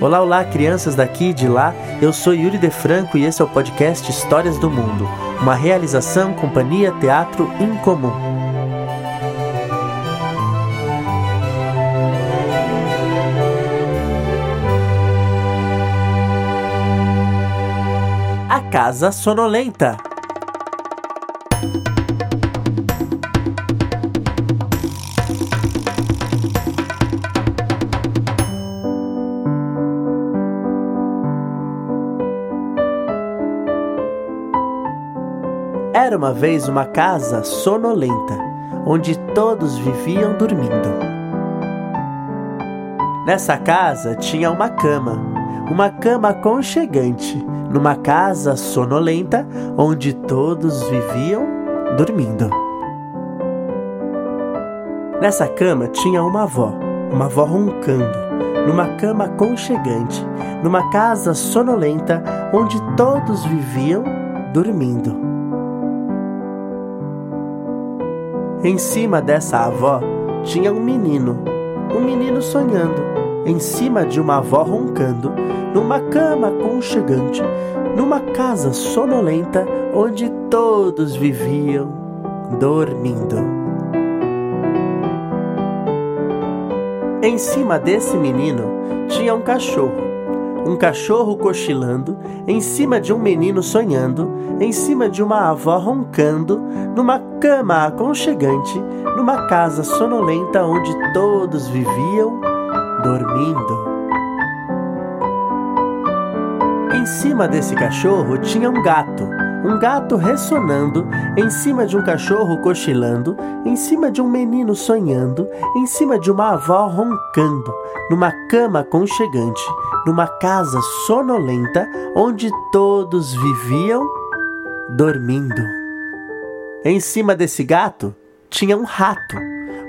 Olá, olá, crianças daqui e de lá. Eu sou Yuri De Franco e esse é o podcast Histórias do Mundo, uma realização Companhia Teatro Incomum. A Casa Sonolenta. Era uma vez uma casa sonolenta, onde todos viviam dormindo. Nessa casa tinha uma cama, uma cama aconchegante, numa casa sonolenta, onde todos viviam dormindo. Nessa cama tinha uma avó, uma avó roncando, numa cama aconchegante, numa casa sonolenta, onde todos viviam dormindo. Em cima dessa avó tinha um menino, um menino sonhando, em cima de uma avó roncando, numa cama aconchegante, numa casa sonolenta onde todos viviam dormindo. Em cima desse menino tinha um cachorro um cachorro cochilando, em cima de um menino sonhando, em cima de uma avó roncando, numa cama aconchegante, numa casa sonolenta onde todos viviam dormindo. Em cima desse cachorro tinha um gato, um gato ressonando, em cima de um cachorro cochilando, em cima de um menino sonhando, em cima de uma avó roncando, numa cama aconchegante, numa casa sonolenta onde todos viviam dormindo. Em cima desse gato tinha um rato,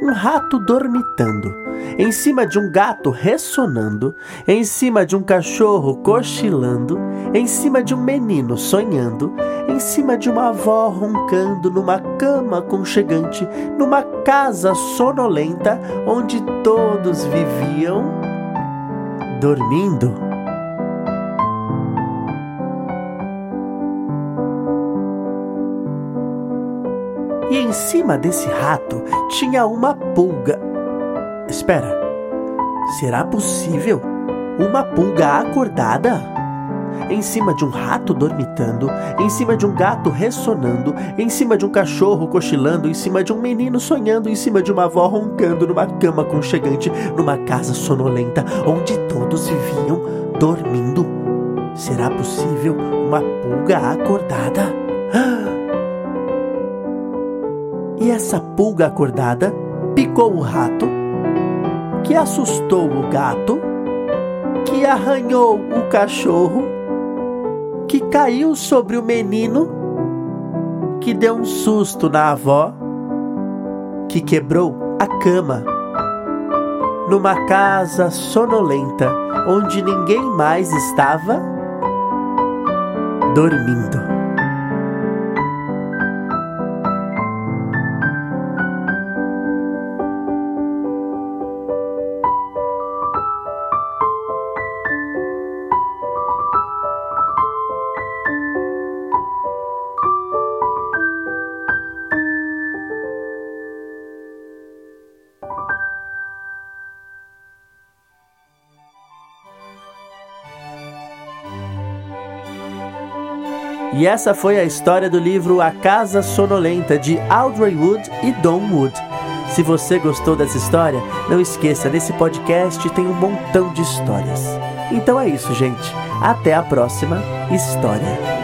um rato dormitando, em cima de um gato ressonando, em cima de um cachorro cochilando, em cima de um menino sonhando, em cima de uma avó roncando numa cama aconchegante, numa casa sonolenta onde todos viviam dormindo. E em cima desse rato tinha uma pulga. Espera, será possível uma pulga acordada? em cima de um rato dormitando, em cima de um gato ressonando, em cima de um cachorro cochilando, em cima de um menino sonhando, em cima de uma avó roncando numa cama aconchegante, numa casa sonolenta onde todos viviam dormindo. Será possível uma pulga acordada? E essa pulga acordada picou o rato, que assustou o gato, que arranhou o cachorro que caiu sobre o menino, que deu um susto na avó, que quebrou a cama, numa casa sonolenta onde ninguém mais estava dormindo. E essa foi a história do livro A Casa Sonolenta de Audrey Wood e Don Wood. Se você gostou dessa história, não esqueça, nesse podcast tem um montão de histórias. Então é isso, gente. Até a próxima história.